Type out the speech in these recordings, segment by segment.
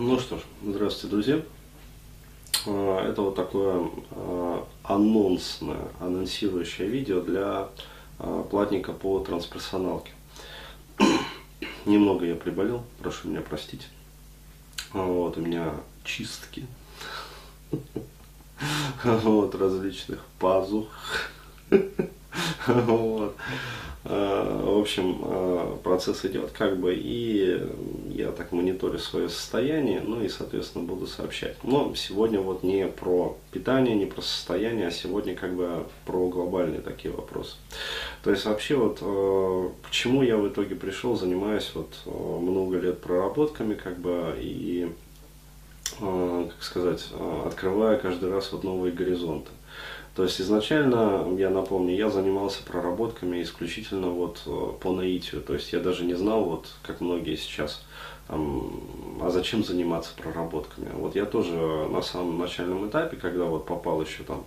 Ну что ж, здравствуйте, друзья. А, это вот такое а, анонсное, анонсирующее видео для а, платника по трансперсоналке. Немного я приболел, прошу меня простить. Вот, у меня чистки. Вот, различных пазух. Вот. Э, в общем, э, процесс идет как бы, и я так мониторю свое состояние, ну и, соответственно, буду сообщать. Но сегодня вот не про питание, не про состояние, а сегодня как бы про глобальные такие вопросы. То есть вообще вот э, к чему я в итоге пришел, занимаюсь вот много лет проработками как бы и как сказать, открывая каждый раз вот новые горизонты. То есть изначально, я напомню, я занимался проработками исключительно вот э, по наитию. То есть я даже не знал, вот как многие сейчас, а зачем заниматься проработками. Вот я тоже на самом начальном этапе, когда вот попал еще там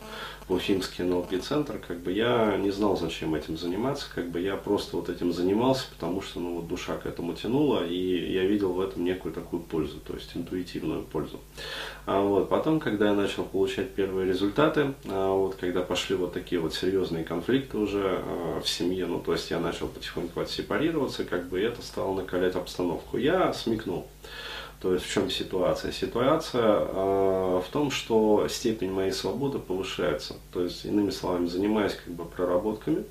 Уфимский НЛП-центр, как бы я не знал, зачем этим заниматься, как бы я просто вот этим занимался, потому что ну, вот душа к этому тянула, и я видел в этом некую такую пользу, то есть интуитивную пользу. А вот, потом, когда я начал получать первые результаты, а вот, когда пошли вот такие вот серьезные конфликты уже а, в семье, ну, то есть я начал потихоньку отсепарироваться, как бы это стало накалять обстановку. Я смекнул. То есть в чем ситуация? Ситуация э, в том, что степень моей свободы повышается. То есть, иными словами, занимаясь как бы проработками,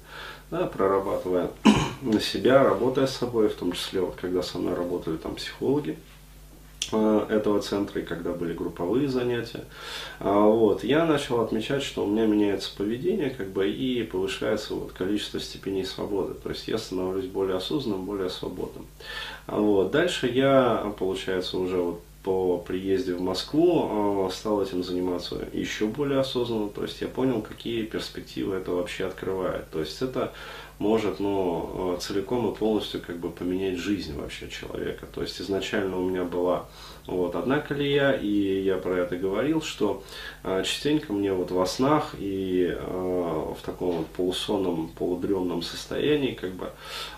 да, прорабатывая на себя, работая с собой, в том числе вот когда со мной работали там психологи, Э, этого центра, и когда были групповые занятия. А, вот, я начал отмечать, что у меня меняется поведение, как бы, и повышается вот, количество степеней свободы. То есть я становлюсь более осознанным, более свободным. А, вот, дальше я, получается, уже вот по приезде в Москву э, стал этим заниматься еще более осознанно, то есть я понял, какие перспективы это вообще открывает. То есть это может ну, целиком и полностью как бы поменять жизнь вообще человека. То есть изначально у меня была вот, одна колея, и я про это говорил, что э, частенько мне вот во снах и э, в таком вот полусонном, полудремном состоянии, как бы,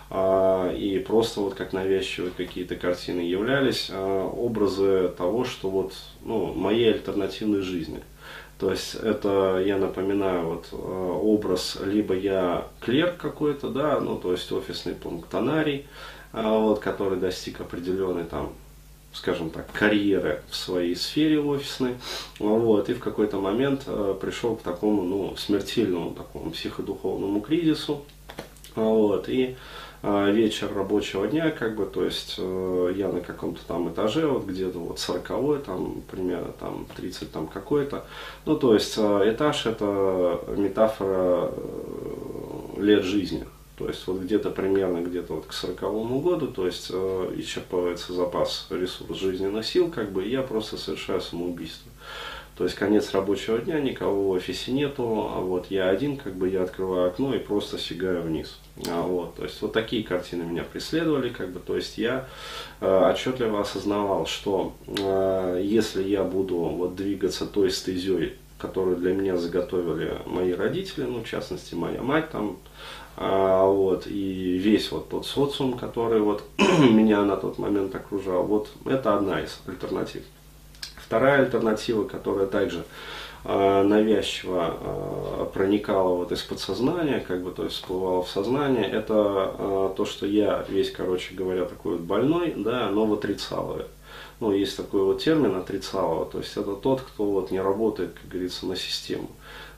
э, и просто вот как навязчивые какие-то картины являлись э, образы того, что вот, ну, моей альтернативной жизни. То есть это, я напоминаю, вот э, образ, либо я клерк какой-то, да, ну то есть офисный пунктонарий, а, вот, который достиг определенной там скажем так, карьеры в своей сфере офисной, вот, и в какой-то момент э, пришел к такому, ну, смертельному такому психодуховному кризису, вот, и вечер рабочего дня, как бы, то есть э, я на каком-то там этаже, вот где-то вот 40 там примерно там 30 там какой-то, ну, то есть э, этаж это метафора э, лет жизни, то есть вот где-то примерно где-то вот к 40 году, то есть э, исчерпывается запас ресурс жизненных сил, как бы, и я просто совершаю самоубийство. То есть конец рабочего дня, никого в офисе нету, а вот я один, как бы я открываю окно и просто сигаю вниз. А вот, то есть вот такие картины меня преследовали, как бы, то есть я э, отчетливо осознавал, что э, если я буду вот двигаться той стезей, которую для меня заготовили мои родители, ну, в частности, моя мать там, а, вот, и весь вот тот социум, который вот меня на тот момент окружал, вот это одна из альтернатив. Вторая альтернатива, которая также э, навязчиво э, проникала вот из подсознания, как бы, то есть всплывала в сознание, это э, то, что я весь, короче говоря, такой вот больной, да, но в отрицалове. Ну, есть такой вот термин отрицалово, то есть это тот, кто вот не работает, как говорится, на систему.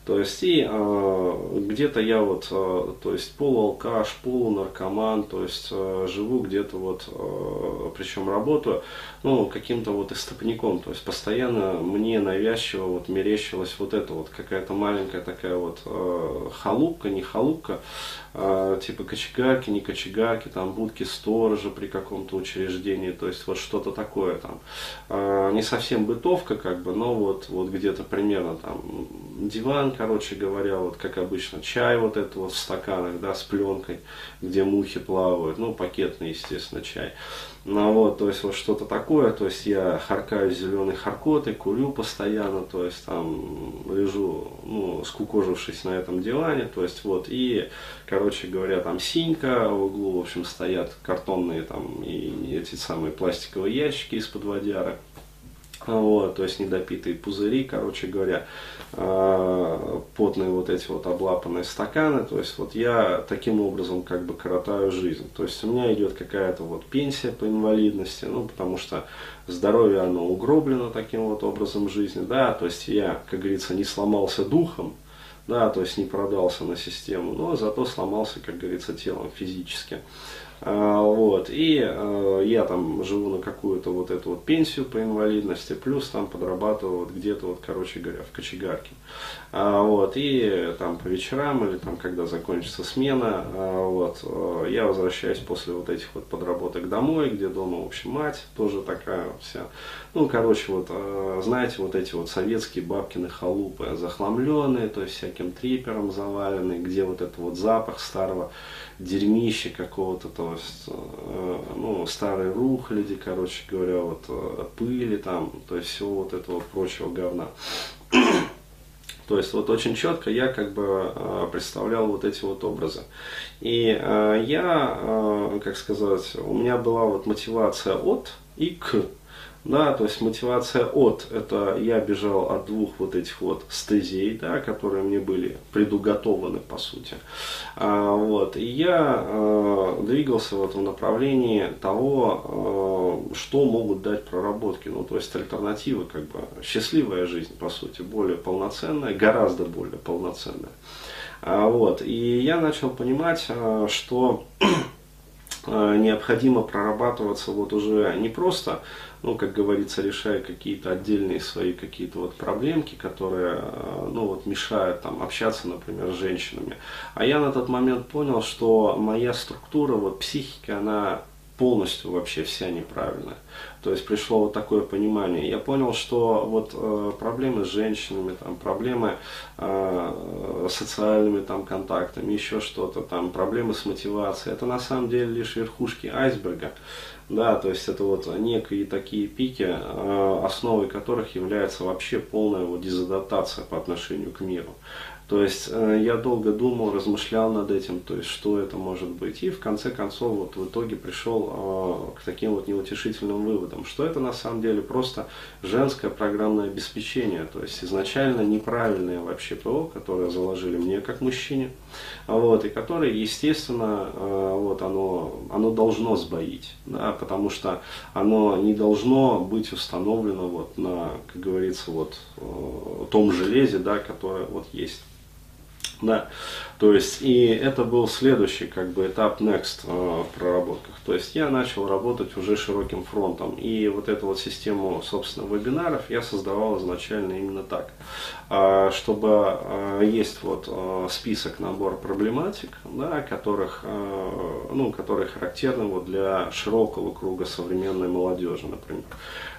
То есть и э, где-то я вот, э, то есть полуалкаш, полунаркоман, то есть э, живу где-то вот, э, причем работаю, ну, каким-то вот истопником, то есть постоянно мне навязчиво вот мерещилась вот эта вот какая-то маленькая такая вот э, халупка, не халупка, типа кочегарки, не кочегарки, там будки сторожа при каком-то учреждении, то есть вот что-то такое там. Э, не совсем бытовка как бы, но вот, вот где-то примерно там диван, короче говоря, вот как обычно, чай вот это вот в стаканах, да, с пленкой, где мухи плавают, ну, пакетный, естественно, чай. Ну вот, то есть вот что-то такое, то есть я харкаю зеленый харкоты, курю постоянно, то есть там лежу, ну, скукожившись на этом диване, то есть вот, и, короче говоря, там синька в углу, в общем, стоят картонные там и эти самые пластиковые ящики из-под водяры. вот, то есть недопитые пузыри, короче говоря, э, потные вот эти вот облапанные стаканы, то есть вот я таким образом как бы коротаю жизнь. То есть у меня идет какая-то вот пенсия по инвалидности, ну потому что здоровье оно угроблено таким вот образом жизни, да, то есть я, как говорится, не сломался духом, да, то есть не продался на систему, но зато сломался, как говорится, телом физически. А, вот, и э, я там живу на какую-то вот эту вот пенсию по инвалидности, плюс там подрабатываю вот где-то вот, короче говоря, в кочегарке. А, вот, и там по вечерам или там, когда закончится смена, а, вот, я возвращаюсь после вот этих вот подработок домой, где дома, в общем, мать тоже такая вся. Ну, короче, вот, знаете, вот эти вот советские бабкины халупы, захламленные, то есть всяким трипером заваленные, где вот этот вот запах старого дерьмища какого-то, то есть, э, ну, старые рухляди, короче говоря, вот, э, пыли там, то есть всего вот этого прочего говна. То есть вот очень четко я как бы э, представлял вот эти вот образы. И я, как сказать, у меня была вот мотивация от и к. Да, то есть мотивация от, это я бежал от двух вот этих вот стезей, да, которые мне были предуготованы по сути. А, вот, и я а, двигался в направлении того, а, что могут дать проработки, ну то есть альтернативы, как бы счастливая жизнь по сути, более полноценная, гораздо более полноценная. А, вот, и я начал понимать, а, что необходимо прорабатываться вот уже не просто ну, как говорится, решая какие-то отдельные свои какие-то вот проблемки, которые, э, ну, вот мешают там общаться, например, с женщинами. А я на тот момент понял, что моя структура, вот психика, она полностью вообще вся неправильная. То есть пришло вот такое понимание. Я понял, что вот э, проблемы с женщинами, там, проблемы э, социальными там, контактами, еще что-то, там, проблемы с мотивацией, это на самом деле лишь верхушки айсберга. Да, то есть это вот некие такие пики, э, основой которых является вообще полная вот дезадаптация по отношению к миру. То есть э, я долго думал, размышлял над этим, то есть что это может быть. И в конце концов вот в итоге пришел э, к таким вот неутешительным выводам, что это на самом деле просто женское программное обеспечение. То есть изначально неправильное вообще ПО, которое заложили мне как мужчине, вот, и которое, естественно, э, вот оно, оно должно сбоить, да, потому что оно не должно быть установлено вот на, как говорится, вот том железе, да, которое вот есть. Да, то есть и это был следующий как бы этап next э, в проработках. То есть я начал работать уже широким фронтом. И вот эту вот систему, собственно, вебинаров я создавал изначально именно так. Э, чтобы э, есть вот э, список, набор проблематик, да, которых, э, ну, которые характерны вот для широкого круга современной молодежи, например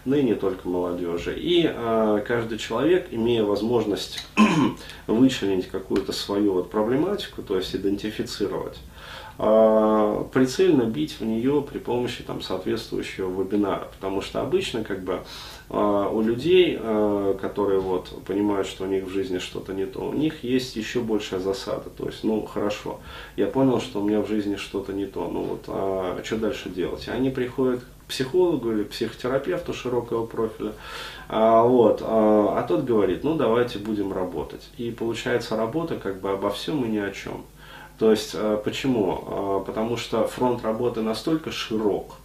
ныне только молодежи. И э, каждый человек, имея возможность вычленить какую-то свою вот проблематику, то есть идентифицировать, э, прицельно бить в нее при помощи там, соответствующего вебинара. Потому что обычно как бы э, у людей, э, которые вот понимают, что у них в жизни что-то не то, у них есть еще большая засада. То есть, ну хорошо, я понял, что у меня в жизни что-то не то, ну вот, а что дальше делать? Они приходят психологу или психотерапевту широкого профиля. А, вот, а, а тот говорит, ну давайте будем работать. И получается работа как бы обо всем и ни о чем. То есть а, почему? А, потому что фронт работы настолько широк,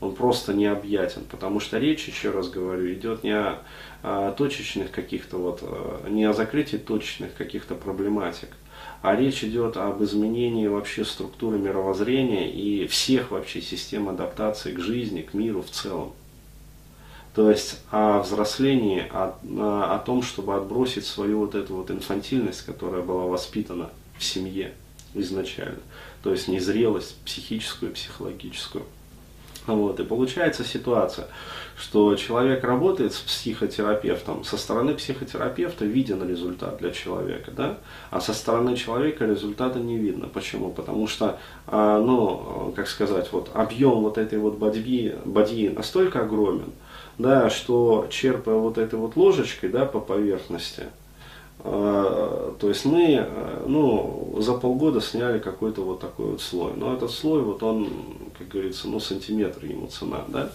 он просто необъятен, потому что речь, еще раз говорю, идет не о, о точечных каких-то вот, а, не о закрытии точечных каких-то проблематик, а речь идет об изменении вообще структуры мировоззрения и всех вообще систем адаптации к жизни, к миру в целом. То есть о взрослении, о, о том, чтобы отбросить свою вот эту вот инфантильность, которая была воспитана в семье изначально. То есть незрелость психическую, психологическую. Вот, и получается ситуация, что человек работает с психотерапевтом, со стороны психотерапевта виден результат для человека, да? а со стороны человека результата не видно. Почему? Потому что, а, ну, как сказать, вот объем вот этой вот бадьи, бадьи настолько огромен, да, что черпая вот этой вот ложечкой да, по поверхности, то есть мы ну, за полгода сняли какой-то вот такой вот слой. Но этот слой, вот он, как говорится, ну сантиметр ему цена. Да?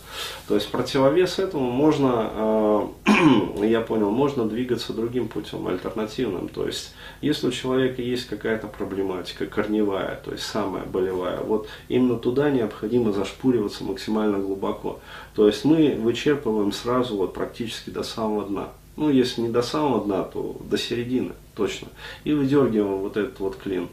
То есть противовес этому можно, я понял, можно двигаться другим путем, альтернативным. То есть если у человека есть какая-то проблематика корневая, то есть самая болевая, вот именно туда необходимо зашпуриваться максимально глубоко. То есть мы вычерпываем сразу вот практически до самого дна. Ну, если не до самого дна, то до середины точно. И выдергиваем вот этот вот клин.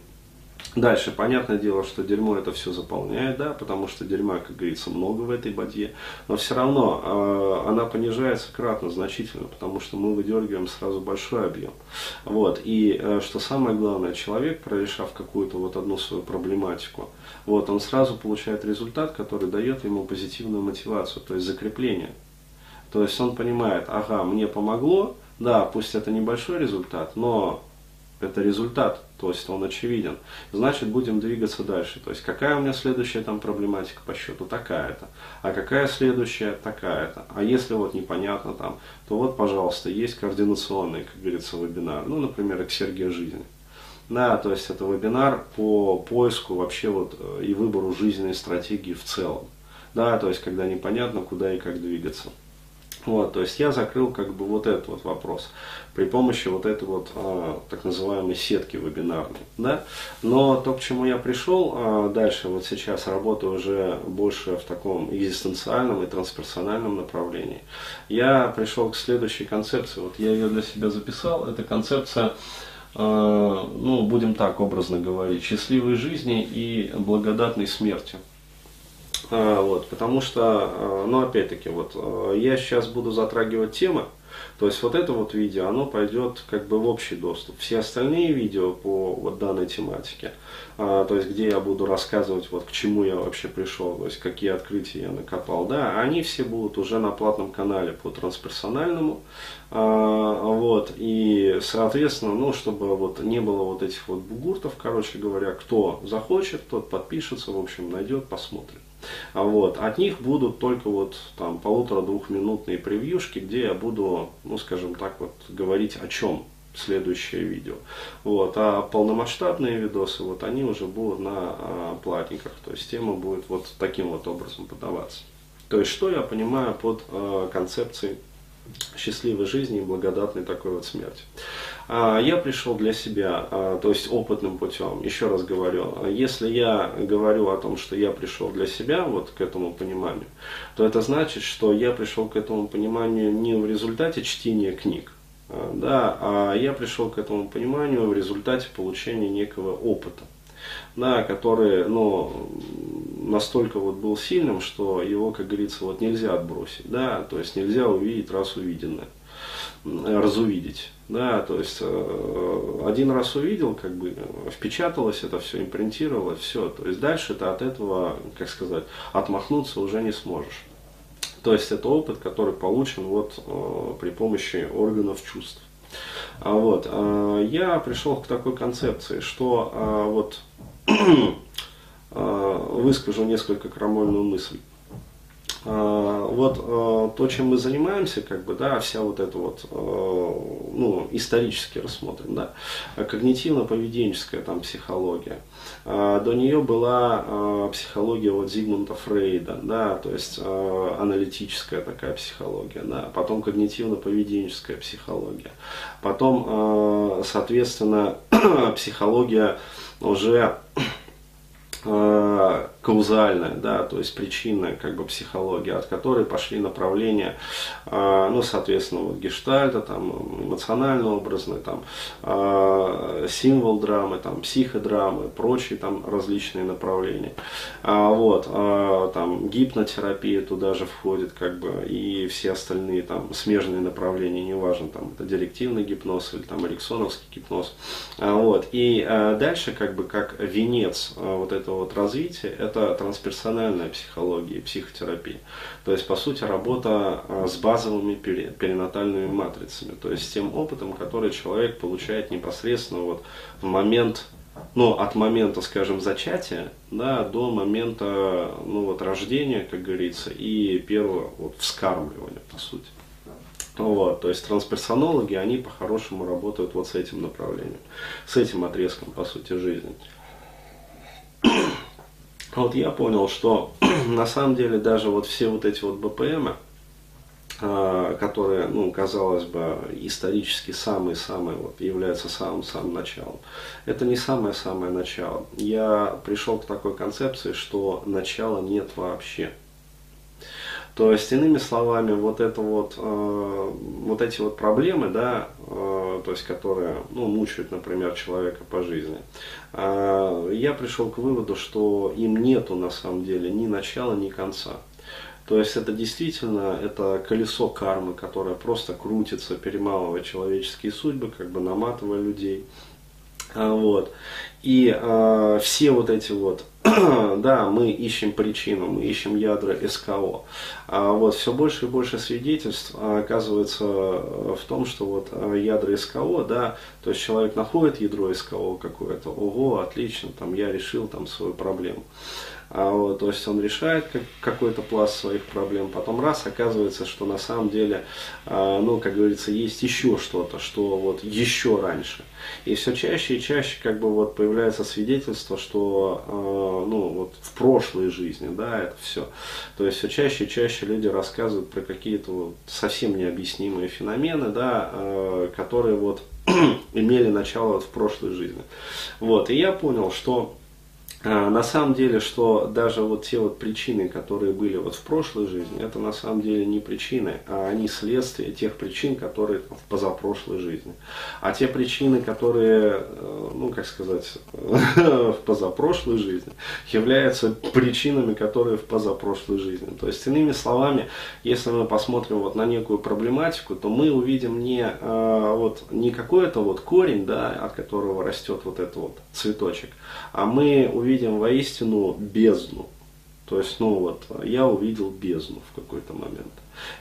Дальше, понятное дело, что дерьмо это все заполняет, да, потому что дерьма, как говорится, много в этой бадье, но все равно э, она понижается кратно, значительно, потому что мы выдергиваем сразу большой объем. Вот, и э, что самое главное, человек, прорешав какую-то вот одну свою проблематику, вот, он сразу получает результат, который дает ему позитивную мотивацию, то есть закрепление. То есть он понимает, ага, мне помогло, да, пусть это небольшой результат, но это результат, то есть он очевиден. Значит, будем двигаться дальше. То есть, какая у меня следующая там проблематика по счету? Такая-то. А какая следующая? Такая-то. А если вот непонятно там, то вот, пожалуйста, есть координационный, как говорится, вебинар. Ну, например, эксергия жизни. Да, то есть это вебинар по поиску вообще вот э, и выбору жизненной стратегии в целом. Да, то есть когда непонятно, куда и как двигаться. Вот, то есть я закрыл как бы вот этот вот вопрос при помощи вот этой вот а, так называемой сетки вебинарной. Да? Но то, к чему я пришел а, дальше, вот сейчас работаю уже больше в таком экзистенциальном и трансперсональном направлении. Я пришел к следующей концепции. Вот я ее для себя записал. Это концепция а, ну, будем так образно говорить, счастливой жизни и благодатной смерти. А, вот, потому что, а, ну опять-таки, вот а, я сейчас буду затрагивать темы, то есть вот это вот видео, оно пойдет как бы в общий доступ. Все остальные видео по вот данной тематике, то есть где я буду рассказывать вот к чему я вообще пришел, то есть какие открытия я накопал, да, они все будут уже на платном канале по трансперсональному, вот, и соответственно, ну, чтобы вот не было вот этих вот бугуртов, короче говоря, кто захочет, тот подпишется, в общем, найдет, посмотрит. А вот. От них будут только вот там полутора-двухминутные превьюшки, где я буду, ну скажем так, вот говорить о чем следующее видео. Вот. А полномасштабные видосы, вот они уже будут на а, платниках. То есть тема будет вот таким вот образом подаваться. То есть что я понимаю под а, концепцией счастливой жизни и благодатной такой вот смерти. А, я пришел для себя, а, то есть опытным путем. Еще раз говорю, если я говорю о том, что я пришел для себя, вот к этому пониманию, то это значит, что я пришел к этому пониманию не в результате чтения книг, а, да, а я пришел к этому пониманию в результате получения некого опыта да, который ну, настолько вот был сильным, что его, как говорится, вот нельзя отбросить, да, то есть нельзя увидеть раз увиденное, разувидеть. Да, то есть э, один раз увидел, как бы впечаталось это все, импринтировалось, все. То есть дальше ты от этого, как сказать, отмахнуться уже не сможешь. То есть это опыт, который получен вот э, при помощи органов чувств. А вот, э, я пришел к такой концепции, что э, вот э, выскажу несколько крамольную мысль. А, вот а, то, чем мы занимаемся, как бы, да, вся вот эта вот, а, ну, исторически рассмотрим, да, когнитивно-поведенческая там психология. До нее была психология вот Зигмунда Фрейда, да, то есть аналитическая такая психология, да, потом когнитивно-поведенческая психология, потом, соответственно, психология уже каузальная, да, то есть причинная как бы психология, от которой пошли направления, э, ну, соответственно, вот гештальта, там, эмоционально-образные, там, э, символ драмы, там, психодрамы, прочие там различные направления. А, вот, э, там, гипнотерапия туда же входит, как бы, и все остальные там смежные направления, неважно, там, это директивный гипноз или там эриксоновский гипноз. А, вот, и э, дальше, как бы, как венец э, вот этого вот развития, это это трансперсональная психология, психотерапия. То есть, по сути, работа а, с базовыми перинатальными матрицами, то есть с тем опытом, который человек получает непосредственно вот в момент ну, от момента, скажем, зачатия, да, до момента, ну, вот, рождения, как говорится, и первого вот, вскармливания, по сути. Вот, то есть трансперсонологи, они по-хорошему работают вот с этим направлением, с этим отрезком, по сути, жизни. Вот я понял, что на самом деле даже вот все вот эти вот БПМы, а, которые, ну, казалось бы, исторически самые-самые, вот, являются самым-самым началом. Это не самое-самое начало. Я пришел к такой концепции, что начала нет вообще. То есть, иными словами, вот это вот, э, вот эти вот проблемы, да, э, то есть, которые, ну, мучают, например, человека по жизни, э, я пришел к выводу, что им нету на самом деле ни начала, ни конца. То есть это действительно это колесо кармы, которое просто крутится, перемалывая человеческие судьбы, как бы наматывая людей. А, вот. И э, все вот эти вот, да, мы ищем причину, мы ищем ядра СКО. А вот все больше и больше свидетельств а, оказывается в том, что вот а, ядра СКО, да, то есть человек находит ядро СКО какое-то, ого, отлично, там я решил там свою проблему. А вот, то есть он решает как, какой-то пласт своих проблем, потом раз оказывается, что на самом деле, э, ну, как говорится, есть еще что-то, что вот еще раньше. И все чаще и чаще как бы вот появляется свидетельство, что э, ну, вот в прошлой жизни, да, это все. То есть все чаще и чаще люди рассказывают про какие-то вот совсем необъяснимые феномены, да, э, которые вот имели начало вот в прошлой жизни. Вот, и я понял, что на самом деле, что даже вот те вот причины, которые были вот в прошлой жизни, это на самом деле не причины, а они следствие тех причин, которые в позапрошлой жизни. А те причины, которые, э, ну как сказать, в позапрошлой жизни, являются причинами, которые в позапрошлой жизни. То есть, иными словами, если мы посмотрим вот на некую проблематику, то мы увидим не, а, вот, не какой-то вот корень, да, от которого растет вот этот вот цветочек, а мы увидим увидим воистину бездну. То есть, ну вот, я увидел бездну в какой-то момент.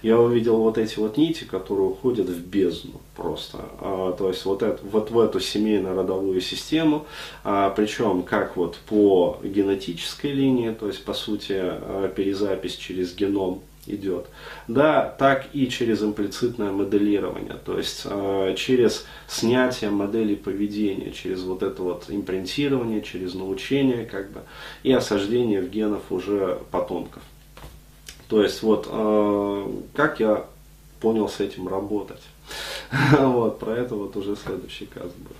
Я увидел вот эти вот нити, которые уходят в бездну просто. А, то есть вот, это, вот в эту семейно-родовую систему, а, причем как вот по генетической линии, то есть по сути а, перезапись через геном идет, да, так и через имплицитное моделирование, то есть э, через снятие моделей поведения, через вот это вот импринтирование, через научение как бы и осаждение в генов уже потомков. То есть вот э, как я понял с этим работать. Вот, про это вот уже следующий каст будет.